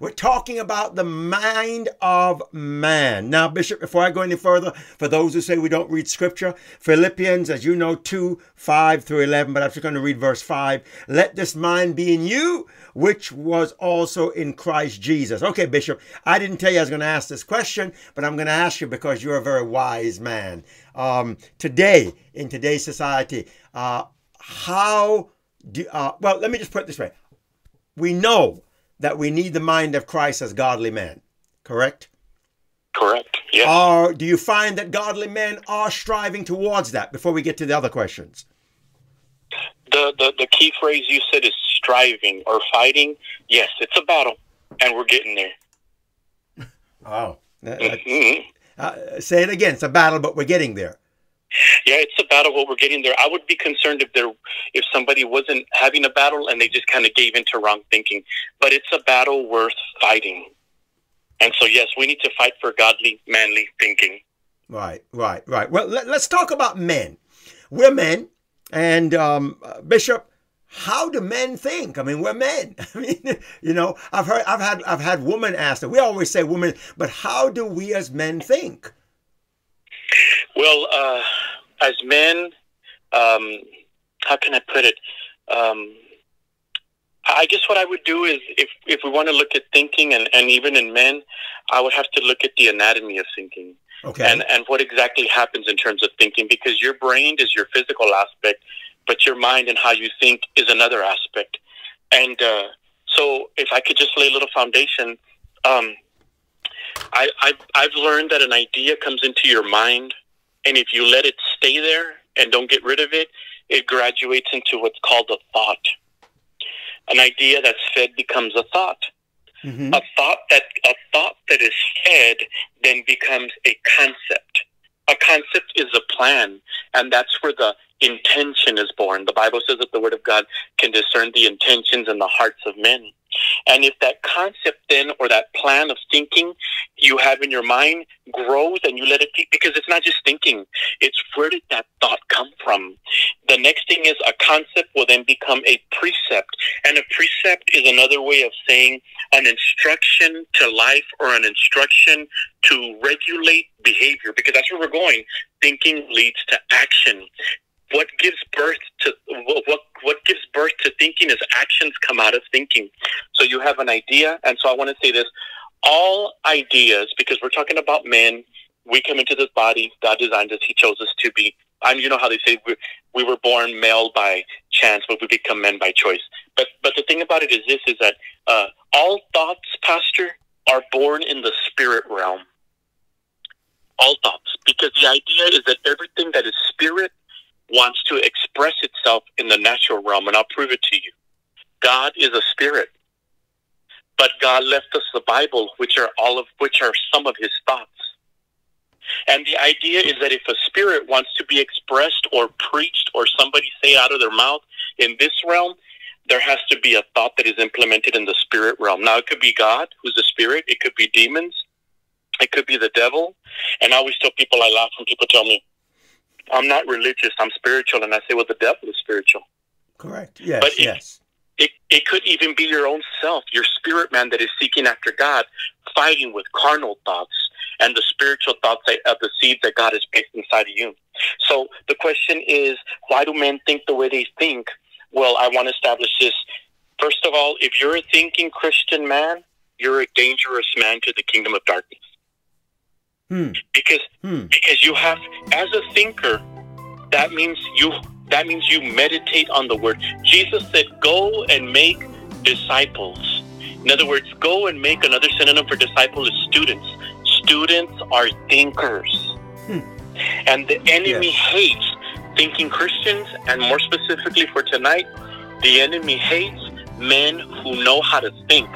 We're talking about the mind of man. Now, Bishop, before I go any further, for those who say we don't read scripture, Philippians, as you know, 2 5 through 11, but I'm just going to read verse 5. Let this mind be in you, which was also in Christ Jesus. Okay, Bishop, I didn't tell you I was going to ask this question, but I'm going to ask you because you're a very wise man. Um, today, in today's society, uh, how do, uh, well, let me just put it this way. We know that we need the mind of Christ as godly men, correct? Correct. Yes. Or do you find that godly men are striving towards that before we get to the other questions? The, the, the key phrase you said is striving or fighting. Yes, it's a battle, and we're getting there. Oh. Mhm. Uh, say it again. It's a battle, but we're getting there. Yeah, it's a battle. What we're getting there. I would be concerned if there, if somebody wasn't having a battle and they just kind of gave into wrong thinking. But it's a battle worth fighting. And so, yes, we need to fight for godly, manly thinking. Right, right, right. Well, let, us talk about men. We're men, and um, Bishop, how do men think? I mean, we're men. I mean, you know, I've heard, I've had, I've had women ask that. We always say women, but how do we as men think? Well, uh, as men, um, how can I put it? Um, I guess what I would do is, if if we want to look at thinking, and, and even in men, I would have to look at the anatomy of thinking. Okay. and and what exactly happens in terms of thinking because your brain is your physical aspect but your mind and how you think is another aspect and uh, so if i could just lay a little foundation um, I, I've, I've learned that an idea comes into your mind and if you let it stay there and don't get rid of it it graduates into what's called a thought an idea that's fed becomes a thought Mhm. a thought that a thought that is fed then becomes a concept. A concept is a plan, and that's where the intention is born. The Bible says that the Word of God can discern the intentions and the hearts of men. And if that concept then or that plan of thinking you have in your mind grows and you let it because it's not just thinking, it's where did that thought come from? The next thing is a concept will then become a precept. And a precept is another way of saying an instruction to life or an instruction to regulate behavior because that's where we're going. Thinking leads to action. What gives birth to what what gives birth to thinking is actions come out of thinking. So you have an idea, and so I want to say this: all ideas, because we're talking about men. We come into this body. God designed us. He chose us to be. I mean, you know how they say we, we were born male by chance, but we become men by choice. But but the thing about it is this: is that uh, all thoughts, Pastor, are born in the spirit realm. All thoughts, because the idea is that everything that is spirit wants to express itself in the natural realm, and I'll prove it to you. God is a spirit, but God left us the Bible, which are all of which are some of His thoughts. And the idea is that if a spirit wants to be expressed or preached or somebody say out of their mouth in this realm, there has to be a thought that is implemented in the spirit realm. Now, it could be God, who's a spirit. It could be demons. It could be the devil. And I always tell people, I laugh when people tell me, I'm not religious, I'm spiritual. And I say, well, the devil is spiritual. Correct. Yes. But yes. It, it could even be your own self, your spirit man that is seeking after God, fighting with carnal thoughts and the spiritual thoughts that- of the seeds that God has placed inside of you. So the question is, why do men think the way they think? Well, I want to establish this. First of all, if you're a thinking Christian man, you're a dangerous man to the kingdom of darkness. Hmm. Because Hmm. because you have as a thinker that means you that means you meditate on the word jesus said go and make disciples in other words go and make another synonym for disciple is students students are thinkers Hmm. and the enemy Yes. hates thinking christians and more specifically for tonight the enemy hates men who know how to think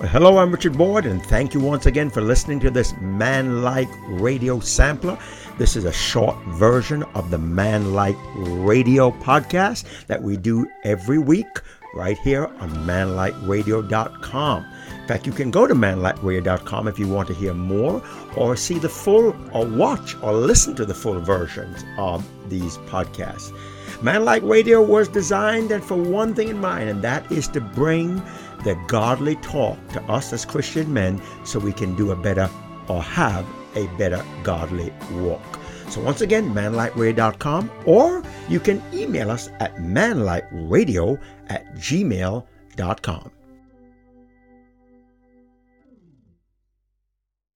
Well, hello, I'm Richard Boyd, and thank you once again for listening to this Man Like Radio Sampler. This is a short version of the Man Like Radio podcast that we do every week right here on manlightradio.com. In fact, you can go to manlightradio.com if you want to hear more or see the full or watch or listen to the full versions of these podcasts. Manlight Radio was designed and for one thing in mind, and that is to bring the godly talk to us as Christian men so we can do a better or have a better godly walk. So once again, manlightradio.com, or you can email us at manlightradio at gmail.com.